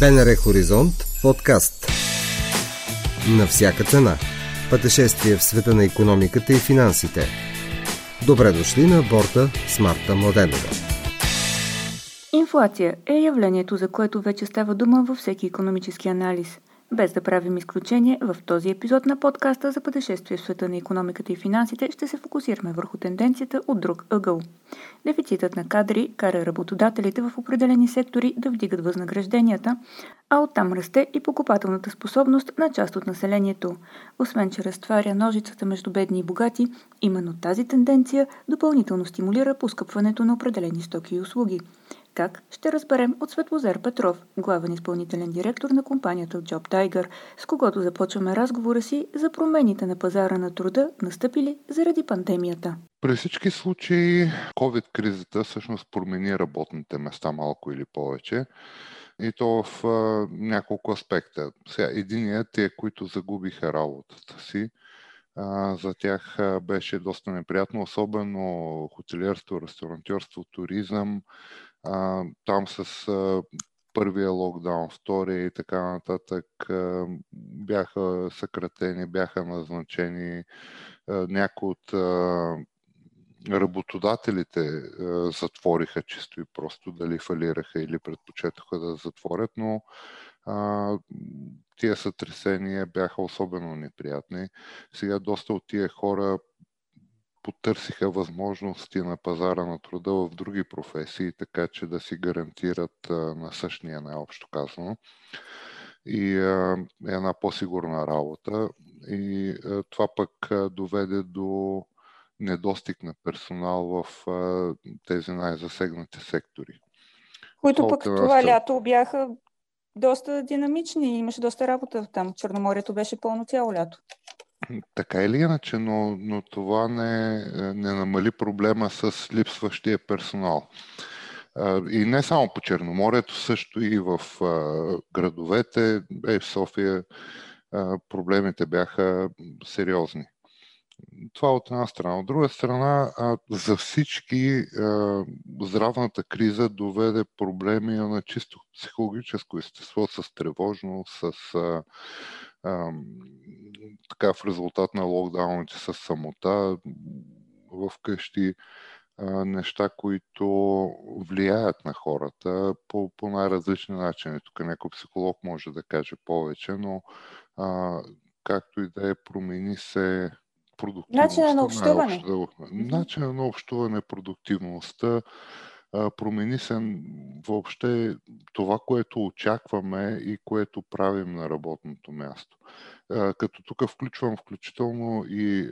БНР Хоризонт подкаст. На всяка цена. Пътешествие в света на економиката и финансите. Добре дошли на борта с Марта Младенова. Инфлация е явлението, за което вече става дума във всеки економически анализ – без да правим изключение, в този епизод на подкаста за пътешествие в света на економиката и финансите ще се фокусираме върху тенденцията от друг ъгъл. Дефицитът на кадри кара работодателите в определени сектори да вдигат възнагражденията, а оттам расте и покупателната способност на част от населението. Освен, че разтваря ножицата между бедни и богати, именно тази тенденция допълнително стимулира поскъпването на определени стоки и услуги. Как? Ще разберем от Светлозар Петров, главен изпълнителен директор на компанията Job Tiger, с когото започваме разговора си за промените на пазара на труда, настъпили заради пандемията. При всички случаи COVID-кризата всъщност промени работните места малко или повече и то в а, няколко аспекта. Сега, единият е, които загубиха работата си, а, за тях а, беше доста неприятно, особено хотелиерство, ресторантьорство, туризъм, а, там с а, първия локдаун, втория и така нататък а, бяха съкратени, бяха назначени а, някои от а, работодателите а, затвориха чисто и просто, дали фалираха или предпочетоха да затворят, но а, тия сътресения бяха особено неприятни. Сега доста от тия хора потърсиха възможности на пазара на труда в други професии, така че да си гарантират на същия най-общо казано и една по-сигурна работа. И това пък доведе до недостиг на персонал в тези най-засегнати сектори. Които пък това лято бяха доста динамични, имаше доста работа там. Черноморието беше пълно цяло лято. Така или иначе, но, но това не, не намали проблема с липсващия персонал. И не само по Черноморието, също и в градовете, е в София, проблемите бяха сериозни. Това от една страна. От друга страна, за всички здравната криза доведе проблеми на чисто психологическо естество, с тревожност, с така в резултат на локдауните с самота в къщи, неща, които влияят на хората по, по най-различни начини. Тук някой психолог може да каже повече, но а, както и да е, промени се продуктивността. Начина на общуване. Начина на общуване, продуктивността, промени се въобще това, което очакваме и което правим на работното място. Като тук включвам включително и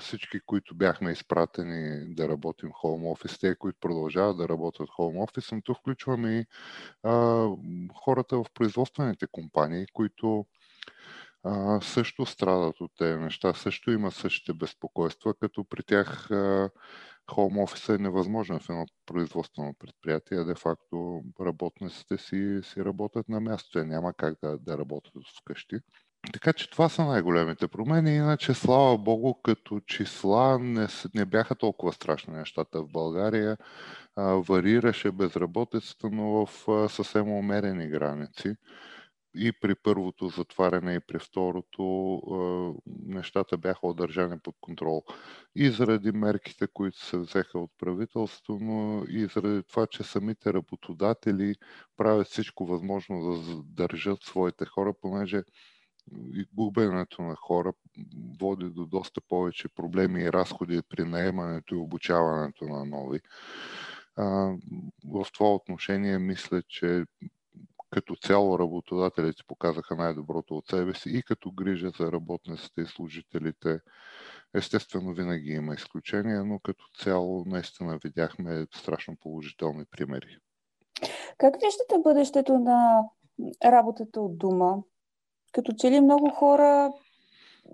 всички, които бяхме изпратени да работим Home Office, те, които продължават да работят Home Office, но тук включвам и хората в производствените компании, които също страдат от тези неща, също имат същите безпокойства, като при тях хоум офиса е невъзможен в едно производствено предприятие, де-факто работниците си, си работят на място. Те няма как да, да работят вкъщи. Така че това са най-големите промени. Иначе, слава Богу, като числа не, не бяха толкова страшни нещата в България. А, варираше безработицата, но в а, съвсем умерени граници и при първото затваряне, и при второто нещата бяха удържани под контрол. И заради мерките, които се взеха от правителството, но и заради това, че самите работодатели правят всичко възможно да задържат своите хора, понеже и губенето на хора води до доста повече проблеми и разходи при наемането и обучаването на нови. В това отношение мисля, че като цяло работодателите показаха най-доброто от себе си и като грижа за работниците и служителите. Естествено, винаги има изключения, но като цяло наистина видяхме страшно положителни примери. Как виждате бъдещето на работата от дома? Като че ли много хора,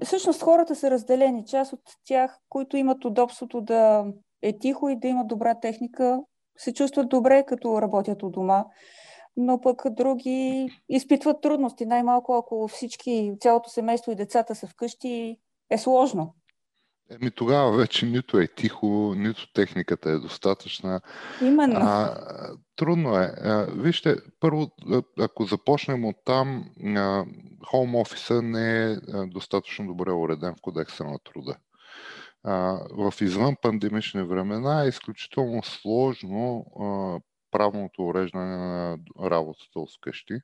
всъщност хората са разделени. Част от тях, които имат удобството да е тихо и да имат добра техника, се чувстват добре, като работят от дома но пък други изпитват трудности. Най-малко, ако всички, цялото семейство и децата са вкъщи, е сложно. Еми тогава вече нито е тихо, нито техниката е достатъчна. Именно. А, Трудно е. Вижте, първо, ако започнем от там, хоум офиса не е достатъчно добре уреден в кодекса на труда. В извън пандемични времена е изключително сложно правното уреждане на работата от вкъщи.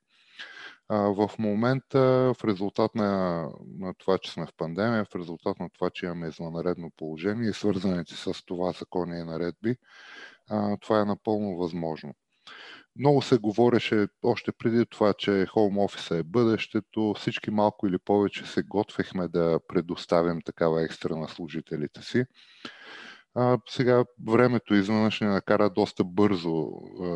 В момента, в резултат на, на това, че сме в пандемия, в резултат на това, че имаме извънредно положение и свързаните с това закони и наредби, това е напълно възможно. Много се говореше още преди това, че Home Office е бъдещето. Всички малко или повече се готвехме да предоставим такава екстра на служителите си. А, сега времето изведнъж ни накара доста бързо а,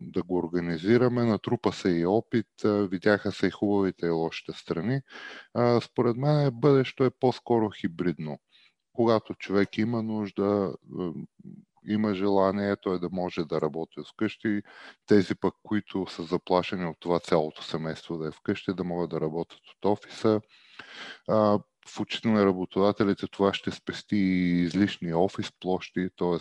да го организираме. Натрупа се и опит, а, видяха се и хубавите и лошите страни. А, според мен бъдещето е по-скоро хибридно. Когато човек има нужда, има желание той да може да работи вкъщи. Тези пък, които са заплашени от това цялото семейство да е вкъщи, да могат да работят от офиса. В очите на работодателите това ще спести излишни офис площи, т.е.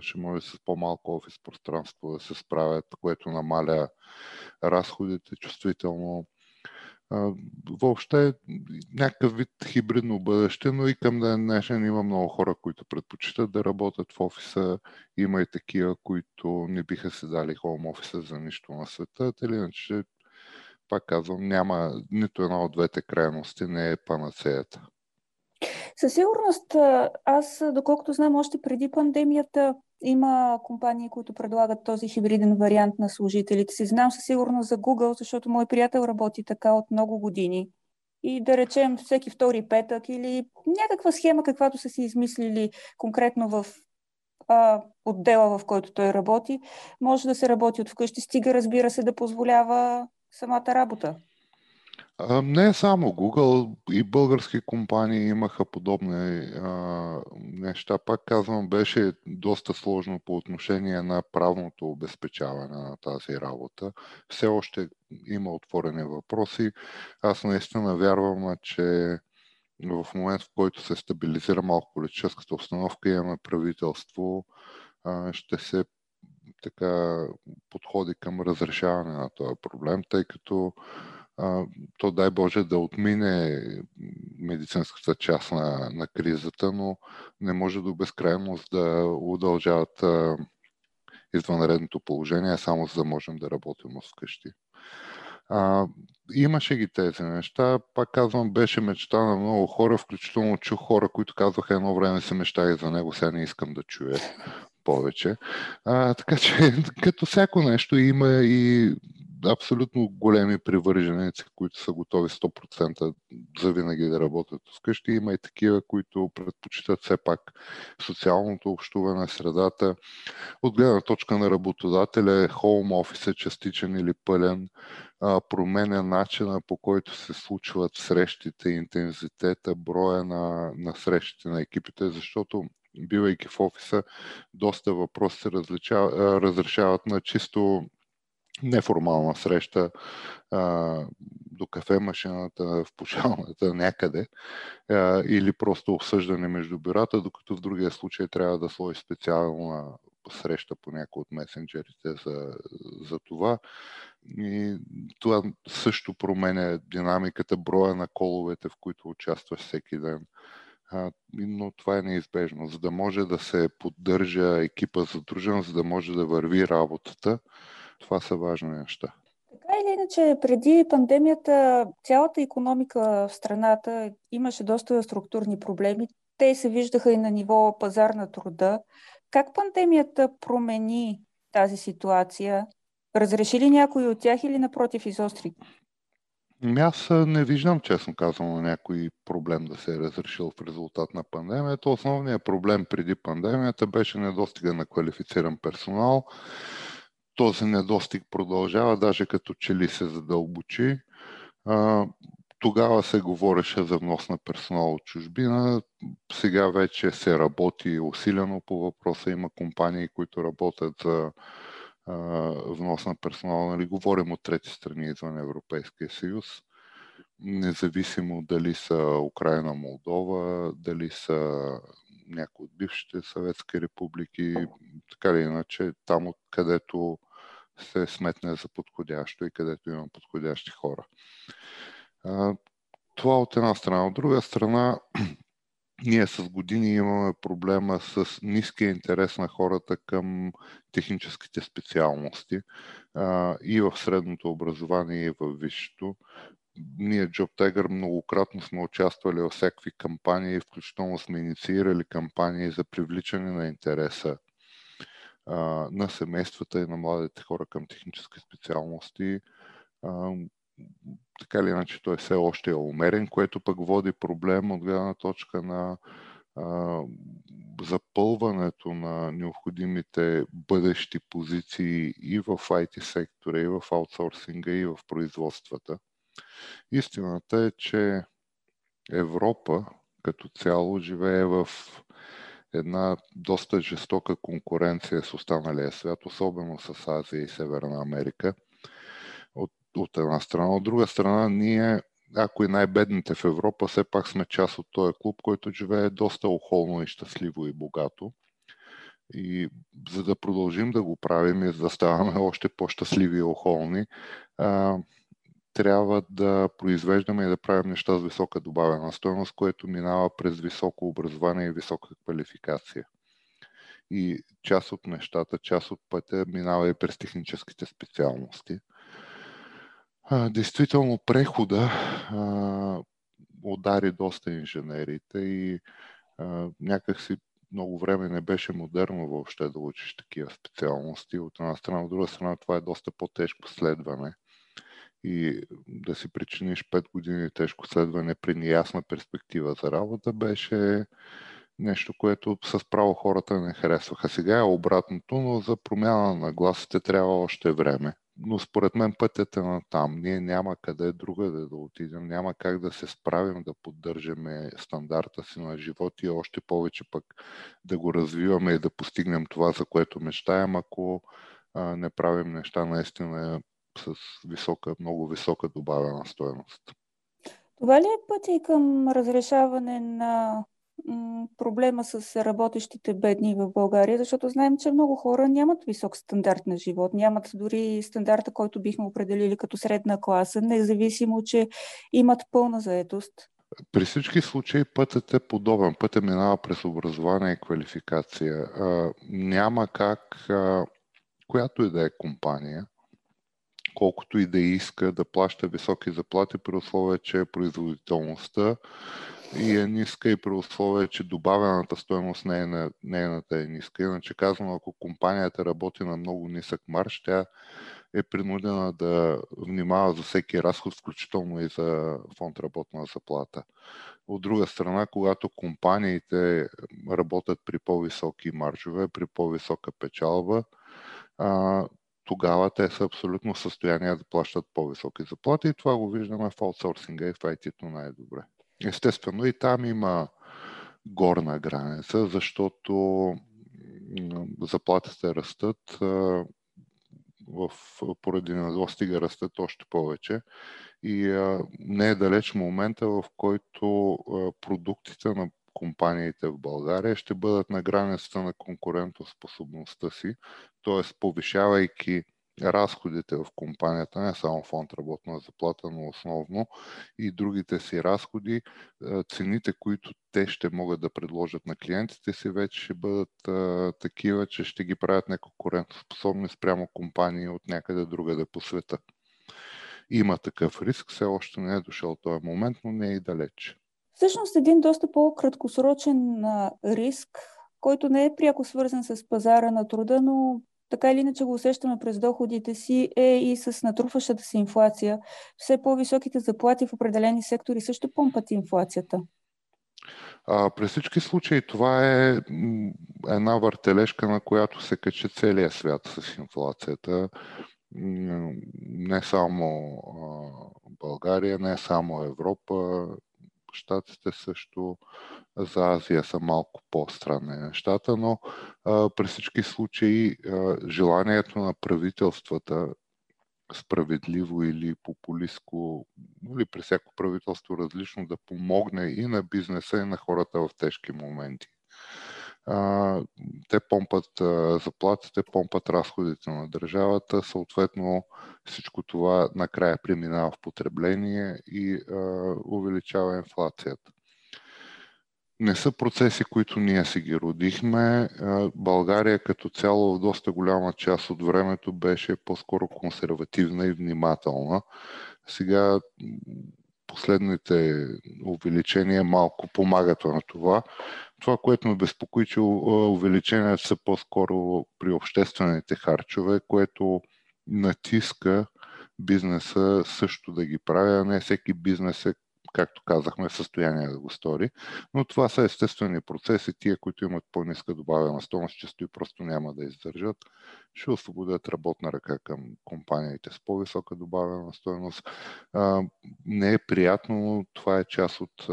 ще може с по-малко офис пространство да се справят, което намаля разходите чувствително въобще някакъв вид хибридно бъдеще, но и към ден днешен има много хора, които предпочитат да работят в офиса. Има и такива, които не биха се дали хоум офиса за нищо на света. Или иначе, пак казвам, няма нито една от двете крайности, не е панацеята. Със сигурност, аз, доколкото знам, още преди пандемията има компании, които предлагат този хибриден вариант на служителите си. Знам със сигурност за Google, защото мой приятел работи така от много години. И да речем всеки втори петък или някаква схема, каквато са си измислили конкретно в а, отдела, в който той работи, може да се работи от вкъщи, стига разбира се да позволява самата работа. Не само Google, и български компании имаха подобни неща. Пак казвам, беше доста сложно по отношение на правното обезпечаване на тази работа. Все още има отворени въпроси. Аз наистина вярвам, че в момент, в който се стабилизира малко политическата обстановка, имаме правителство, ще се така подходи към разрешаване на този проблем, тъй като то дай Боже да отмине медицинската част на, на кризата, но не може до безкрайност да удължават извънредното положение, само за да можем да работим от вкъщи. А, имаше ги тези неща. Пак казвам, беше мечта на много хора, включително чух хора, които казваха едно време се мечтаях за него, сега не искам да чуя повече. А, така че, като всяко нещо, има и абсолютно големи привърженици, които са готови 100% за винаги да работят вкъщи. Има и такива, които предпочитат все пак социалното общуване, средата. От гледна точка на работодателя, хоум офис е частичен или пълен, променя начина по който се случват срещите, интензитета, броя на, на срещите на екипите, защото бивайки в офиса, доста въпроси се разрешават на чисто неформална среща а, до кафе машината, в пушалната някъде а, или просто обсъждане между бюрата, докато в другия случай трябва да сложи специална среща по някои от месенджерите за, за това. И това също променя динамиката, броя на коловете, в които участваш всеки ден. Но това е неизбежно. За да може да се поддържа екипа задружен, за да може да върви работата, това са важни неща. Така или иначе, преди пандемията цялата економика в страната имаше доста структурни проблеми. Те се виждаха и на ниво пазар на труда. Как пандемията промени тази ситуация? Разреши ли някой от тях или напротив изостри? Ами аз не виждам, честно казвам, на някой проблем да се е разрешил в резултат на пандемията. Основният проблем преди пандемията беше недостига на квалифициран персонал този недостиг продължава, даже като че ли се задълбочи. Тогава се говореше за внос на персонал от чужбина. Сега вече се работи усилено по въпроса. Има компании, които работят за внос на персонал. Нали, говорим от трети страни извън Европейския съюз. Независимо дали са Украина, Молдова, дали са някои от бившите съветски републики, така или иначе, там откъдето се сметне за подходящо и където има подходящи хора. Това от една страна. От друга страна, ние с години имаме проблема с ниския интерес на хората към техническите специалности а, и в средното образование, и в висшето. Ние, Job Tiger, многократно сме участвали в всякакви кампании, включително сме инициирали кампании за привличане на интереса а, на семействата и на младите хора към технически специалности. А, така или иначе той все още е умерен, което пък води проблем от гледна точка на а, запълването на необходимите бъдещи позиции и в IT сектора, и в аутсорсинга, и в производствата. Истината е, че Европа като цяло живее в една доста жестока конкуренция с останалия свят, особено с Азия и Северна Америка – от една страна. От друга страна, ние, ако и най-бедните в Европа, все пак сме част от този клуб, който живее доста охолно и щастливо и богато. И за да продължим да го правим и за да ставаме още по-щастливи и охолни, а, трябва да произвеждаме и да правим неща с висока добавена стоеност, което минава през високо образование и висока квалификация. И част от нещата, част от пътя минава и през техническите специалности – а, действително прехода а, удари доста инженерите и а, някакси много време не беше модерно въобще да учиш такива специалности. От една страна, от друга страна, това е доста по-тежко следване. И да си причиниш 5 години тежко следване при неясна перспектива за работа беше нещо, което с право хората не харесваха. Сега е обратното, но за промяна на гласите трябва още време но според мен пътят е на там. Ние няма къде друга да, да отидем, няма как да се справим да поддържаме стандарта си на живот и още повече пък да го развиваме и да постигнем това, за което мечтаем, ако а, не правим неща наистина с висока, много висока добавена стоеност. Това ли е пътя и към разрешаване на проблема с работещите бедни в България, защото знаем, че много хора нямат висок стандарт на живот, нямат дори стандарта, който бихме определили като средна класа, независимо, че имат пълна заетост. При всички случаи пътят е подобен. Пътят минава през образование и квалификация. А, няма как, а, която и да е компания, колкото и да иска да плаща високи заплати при условие, че производителността и е ниска и при условие, че добавената стоеност не е на, нейната е ниска. Иначе казвам, ако компанията работи на много нисък марш, тя е принудена да внимава за всеки разход, включително и за фонд работна заплата. От друга страна, когато компаниите работят при по-високи маржове, при по-висока печалба, а, тогава те са абсолютно в състояние да плащат по-високи заплати и това го виждаме в аутсорсинга и в IT-то най-добре. Естествено и там има горна граница, защото заплатите растат, в, поради недостига растат още повече. И а, не е далеч момента, в който а, продуктите на компаниите в България ще бъдат на границата на конкурентоспособността си, т.е. повишавайки разходите в компанията, не само фонд работна заплата, но основно и другите си разходи, цените, които те ще могат да предложат на клиентите си, вече ще бъдат а, такива, че ще ги правят неконкурентоспособни спрямо компании от някъде другаде по света. Има такъв риск, все още не е дошъл този момент, но не е и далеч. Всъщност един доста по-краткосрочен риск, който не е пряко свързан с пазара на труда, но така или иначе го усещаме през доходите си, е и с натрупващата се инфлация. Все по-високите заплати в определени сектори също помпат инфлацията. А, при всички случаи това е една въртележка, на която се качи целия свят с инфлацията. Не само България, не само Европа, Штатите също за Азия са малко по-странни нещата, но а, при всички случаи а, желанието на правителствата справедливо или популистко, или при всяко правителство различно да помогне и на бизнеса, и на хората в тежки моменти. а, те помпат а, заплатите, помпат разходите на държавата, съответно всичко това накрая преминава в потребление и а, увеличава инфлацията. Не са процеси, които ние си ги родихме. България като цяло в доста голяма част от времето беше по-скоро консервативна и внимателна. Сега последните увеличения малко помагат на това. Това, което ме безпокои, че увеличенията са по-скоро при обществените харчове, което натиска бизнеса също да ги прави, а не всеки бизнес е, както казахме, в състояние да го стори. Но това са естествени процеси. Тия, които имат по-ниска добавена стойност, често и просто няма да издържат. Ще освободят работна ръка към компаниите с по-висока добавена стойност. не е приятно, но това е част от,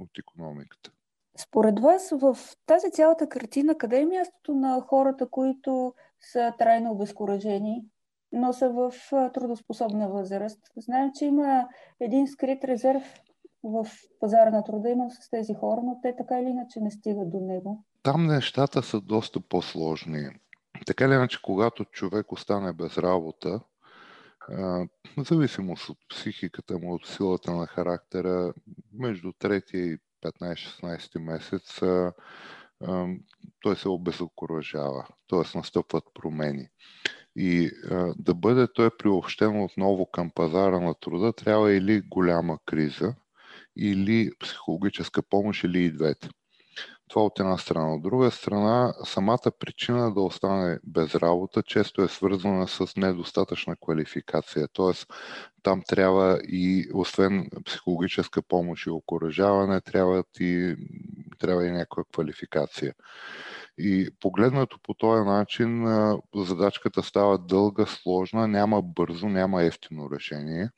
от економиката. Според вас в тази цялата картина, къде е мястото на хората, които са трайно обезкуражени, но са в трудоспособна възраст? Знаем, че има един скрит резерв в пазара на труда, има с тези хора, но те така или иначе не стигат до него. Там нещата са доста по-сложни. Така или иначе, когато човек остане без работа, в зависимост от психиката му, от силата на характера, между третия и 15-16 месец той се обезокоръжава, т.е. настъпват промени. И а, да бъде той приобщен отново към пазара на труда, трябва или голяма криза, или психологическа помощ, или и двете. Това от една страна. От друга страна, самата причина да остане без работа често е свързана с недостатъчна квалификация. Тоест, там трябва и, освен психологическа помощ и окоръжаване, трябва и, трябва и някаква квалификация. И погледнато по този начин, задачката става дълга, сложна, няма бързо, няма ефтино решение.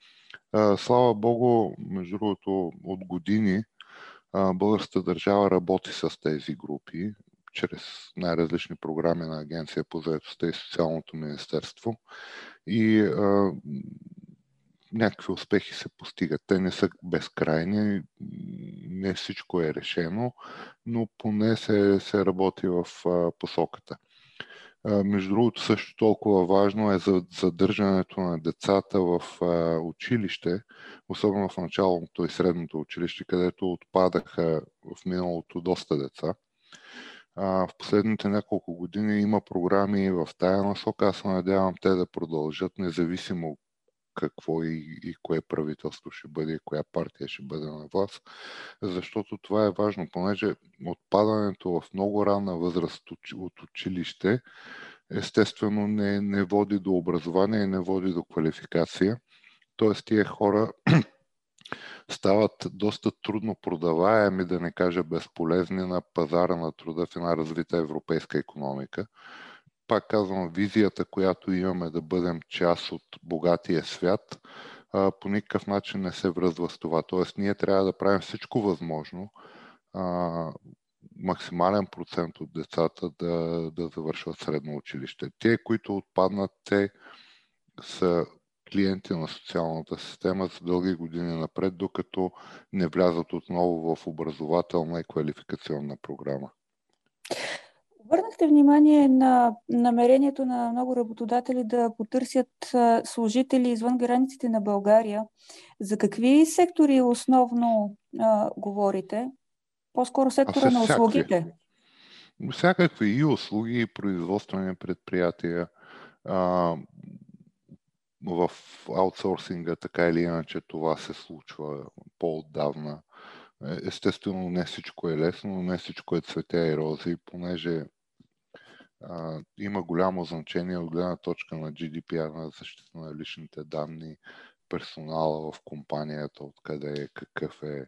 Слава Богу, между другото, от години българската държава работи с тези групи чрез най-различни програми на Агенция по заедостта и Социалното министерство. И някакви успехи се постигат. Те не са безкрайни, не всичко е решено, но поне се, се работи в а, посоката. А, между другото, също толкова важно е за задържането на децата в а, училище, особено в началното и средното училище, където отпадаха в миналото доста деца. в последните няколко години има програми в тая насока. Аз се надявам те да продължат, независимо какво и, и кое правителство ще бъде и коя партия ще бъде на власт, защото това е важно, понеже отпадането в много ранна възраст от училище естествено не, не води до образование и не води до квалификация. Тоест тия хора стават доста трудно продаваеми, да не кажа безполезни на пазара на труда в една развита европейска економика пак казвам, визията, която имаме да бъдем част от богатия свят, по никакъв начин не се връзва с това. Тоест, ние трябва да правим всичко възможно, максимален процент от децата да, да завършват средно училище. Те, които отпаднат, те са клиенти на социалната система за дълги години напред, докато не влязат отново в образователна и квалификационна програма. Обърнахте внимание на намерението на много работодатели да потърсят служители извън границите на България. За какви сектори основно а, говорите? По-скоро сектора на услугите? Всякакви и услуги, и производствени предприятия. А, в аутсорсинга така или иначе това се случва по-отдавна. Е, естествено, не всичко е лесно, но не всичко е цветя и рози, понеже има голямо значение от гледна точка на GDPR, на защита на личните данни, персонала в компанията, откъде е, какъв е.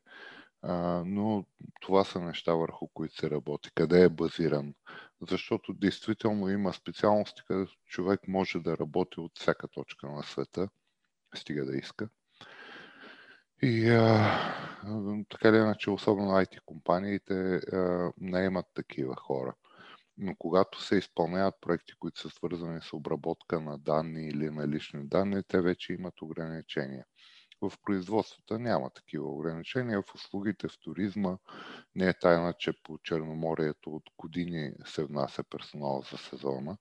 А, но това са неща, върху които се работи. Къде е базиран? Защото действително има специалности, където човек може да работи от всяка точка на света, стига да иска. И а, така или иначе, особено IT компаниите а, имат такива хора но когато се изпълняват проекти, които са свързани с обработка на данни или на лични данни, те вече имат ограничения. В производствата няма такива ограничения. В услугите, в туризма не е тайна, че по Черноморието от години се внася персонал за сезона.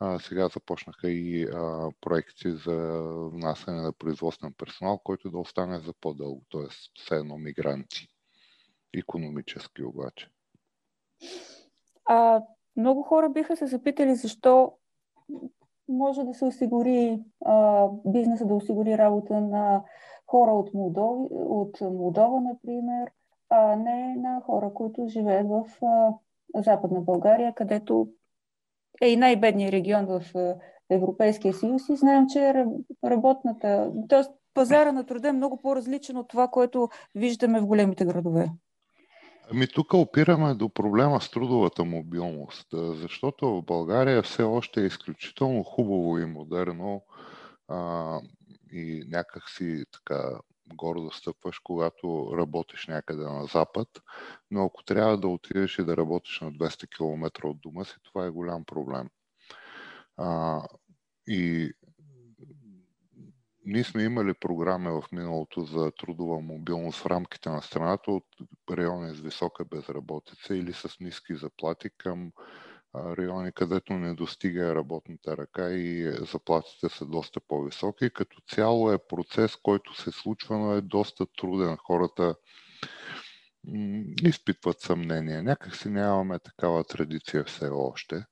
А, сега започнаха и а, проекти за внасяне на производствен персонал, който да остане за по-дълго, т.е. все едно мигранти. Економически обаче. А, много хора биха се запитали защо може да се осигури а, бизнеса да осигури работа на хора от, Молдова, от Молдова, например, а не на хора, които живеят в а, Западна България, където е и най-бедният регион в Европейския съюз и знаем, че работната, т.е. пазара на труда е много по-различен от това, което виждаме в големите градове. Ами тук опираме до проблема с трудовата мобилност, защото в България все още е изключително хубаво и модерно а, и някакси така гордо стъпваш, когато работиш някъде на запад, но ако трябва да отидеш и да работиш на 200 км от дома си, това е голям проблем. А, и ние сме имали програми в миналото за трудова мобилност в рамките на страната от райони с висока безработица или с ниски заплати към райони, където не достига работната ръка и заплатите са доста по-високи. Като цяло е процес, който се случва, но е доста труден. Хората изпитват съмнение. Някак си нямаме такава традиция все още.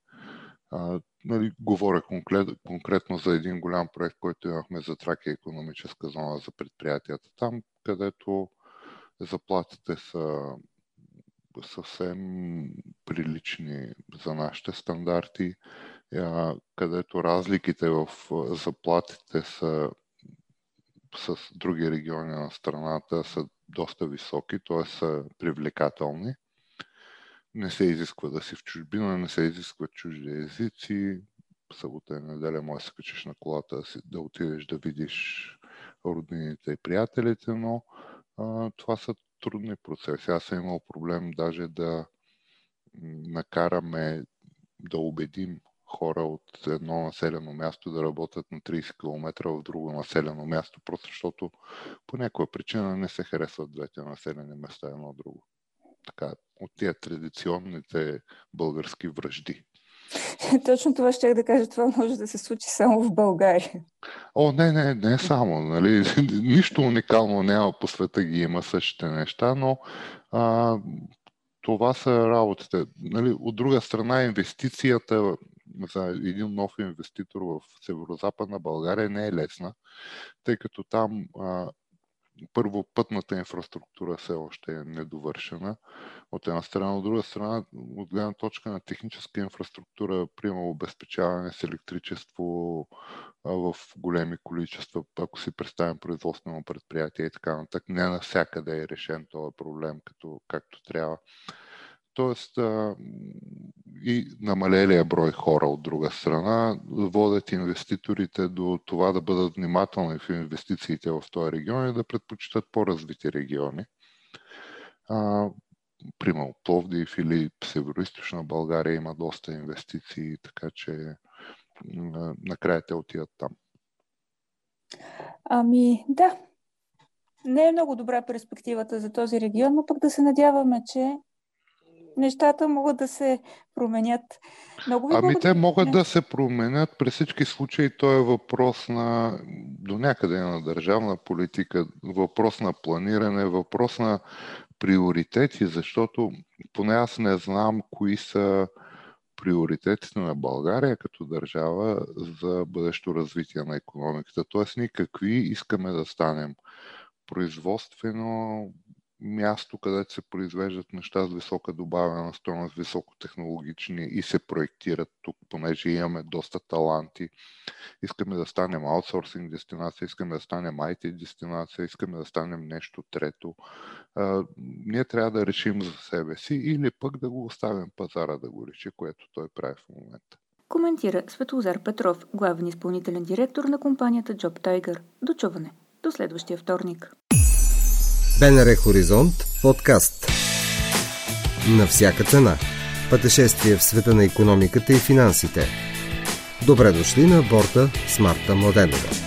Нали, говоря конкрет, конкретно за един голям проект, който имахме за Тракия економическа зона за предприятията там, където заплатите са съвсем прилични за нашите стандарти, където разликите в заплатите са с други региони на страната са доста високи, т.е. са привлекателни. Не се изисква да си в чужбина, не се изискват чужди езици. Събота и неделя може да се качиш на колата да отидеш да видиш роднините и приятелите, но а, това са трудни процеси. Аз съм имал проблем даже да накараме да убедим хора от едно населено място да работят на 30 км в друго населено място, просто защото по някаква причина не се харесват двете населени места едно друго. Така, от тия традиционните български връжди. Точно това ще да кажа. Това може да се случи само в България. О, не, не, не само. Нали? Нищо уникално няма по света ги има същите неща, но а, това са работите. Нали? От друга страна, инвестицията за един нов инвеститор в Северо-Западна България не е лесна, тъй като там а, първо пътната инфраструктура все още е недовършена. От една страна, от друга страна, от гледна точка на техническа инфраструктура, примерно обезпечаване с електричество в големи количества, ако си представим производствено предприятие и така нататък, не навсякъде е решен този проблем като, както трябва. Тоест и намалелия брой хора от друга страна водят инвеститорите до това да бъдат внимателни в инвестициите в този регион и да предпочитат по-развити региони. А, примерно Пловдив или Северо-Источна България има доста инвестиции, така че накрая те отиват там. Ами да, не е много добра перспективата за този регион, но пък да се надяваме, че нещата могат да се променят. Много ви ами те могат да се променят. При всички случаи то е въпрос на до някъде на държавна политика, въпрос на планиране, въпрос на приоритети, защото поне аз не знам кои са приоритетите на България като държава за бъдещо развитие на економиката. Тоест ние какви искаме да станем производствено, място, където се произвеждат неща с висока добавена стойност, високотехнологични и се проектират тук, понеже имаме доста таланти. Искаме да станем аутсорсинг дестинация, искаме да станем IT дестинация, искаме да станем нещо трето. А, ние трябва да решим за себе си или пък да го оставим пазара да го реши, което той прави в момента. Коментира Светлозар Петров, главен изпълнителен директор на компанията Job Tiger. До чуване. До следващия вторник. БНР Хоризонт подкаст. На всяка цена. Пътешествие в света на економиката и финансите. Добре дошли на борта с Марта Младенова.